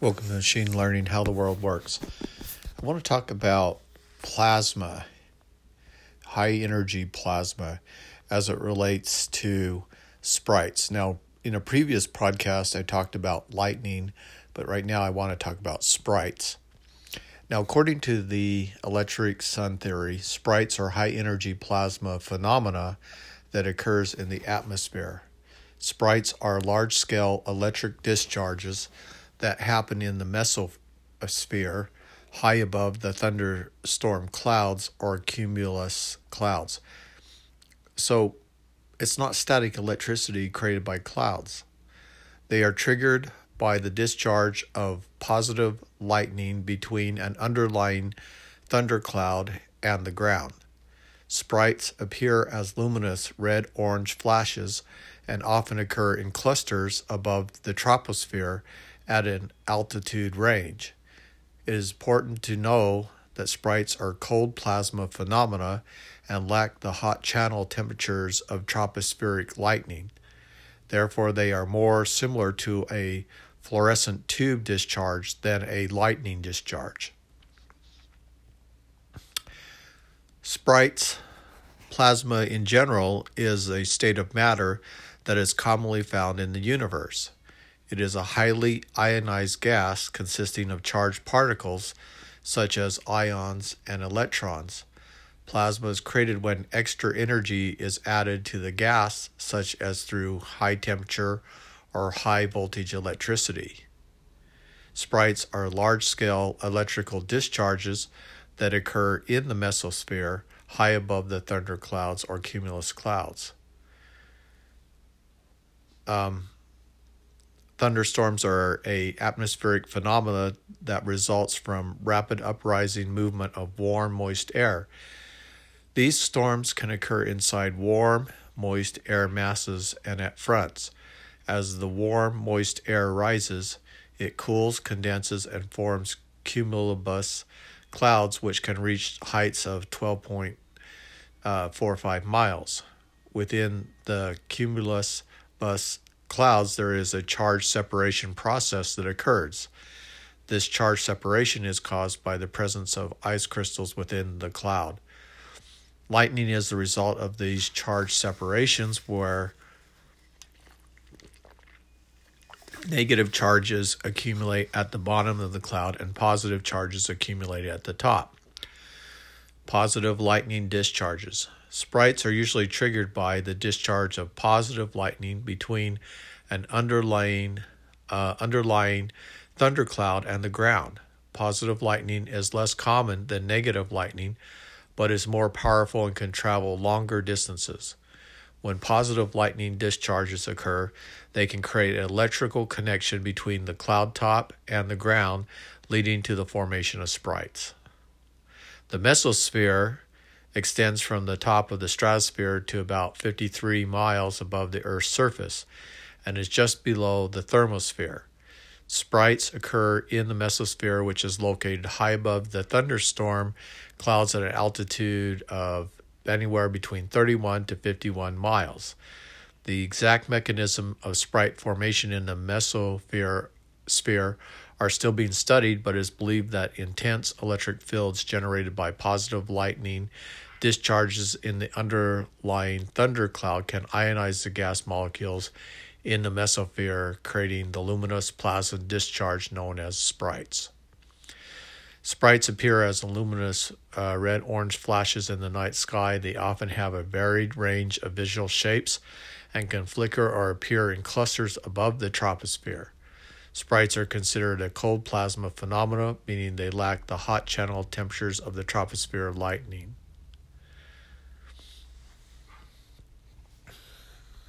Welcome to Machine Learning How the World Works. I want to talk about plasma, high energy plasma, as it relates to sprites. Now, in a previous podcast, I talked about lightning, but right now I want to talk about sprites. Now, according to the electric sun theory, sprites are high energy plasma phenomena that occurs in the atmosphere. Sprites are large scale electric discharges that happen in the mesosphere high above the thunderstorm clouds or cumulus clouds. So it's not static electricity created by clouds. They are triggered by the discharge of positive lightning between an underlying thundercloud and the ground. Sprites appear as luminous red orange flashes and often occur in clusters above the troposphere at an altitude range. It is important to know that sprites are cold plasma phenomena and lack the hot channel temperatures of tropospheric lightning. Therefore, they are more similar to a fluorescent tube discharge than a lightning discharge. Sprites, plasma in general, is a state of matter that is commonly found in the universe. It is a highly ionized gas consisting of charged particles such as ions and electrons. Plasma is created when extra energy is added to the gas, such as through high temperature or high voltage electricity. Sprites are large scale electrical discharges that occur in the mesosphere high above the thunderclouds or cumulus clouds. Um, Thunderstorms are a atmospheric phenomena that results from rapid uprising movement of warm, moist air. These storms can occur inside warm, moist air masses and at fronts. As the warm, moist air rises, it cools, condenses, and forms cumulus clouds, which can reach heights of 12.45 uh, miles. Within the cumulus bus clouds, there is a charge separation process that occurs. This charge separation is caused by the presence of ice crystals within the cloud. Lightning is the result of these charge separations where negative charges accumulate at the bottom of the cloud and positive charges accumulate at the top. Positive lightning discharges. Sprites are usually triggered by the discharge of positive lightning between an underlying uh, underlying thundercloud and the ground. Positive lightning is less common than negative lightning, but is more powerful and can travel longer distances. When positive lightning discharges occur, they can create an electrical connection between the cloud top and the ground, leading to the formation of sprites. The mesosphere extends from the top of the stratosphere to about 53 miles above the Earth's surface and is just below the thermosphere. Sprites occur in the mesosphere, which is located high above the thunderstorm clouds at an altitude of anywhere between 31 to 51 miles. The exact mechanism of sprite formation in the mesosphere sphere are still being studied, but it is believed that intense electric fields generated by positive lightning discharges in the underlying thundercloud can ionize the gas molecules in the mesosphere, creating the luminous plasma discharge known as sprites. Sprites appear as luminous uh, red orange flashes in the night sky. They often have a varied range of visual shapes and can flicker or appear in clusters above the troposphere. Sprites are considered a cold plasma phenomena, meaning they lack the hot channel temperatures of the troposphere of lightning.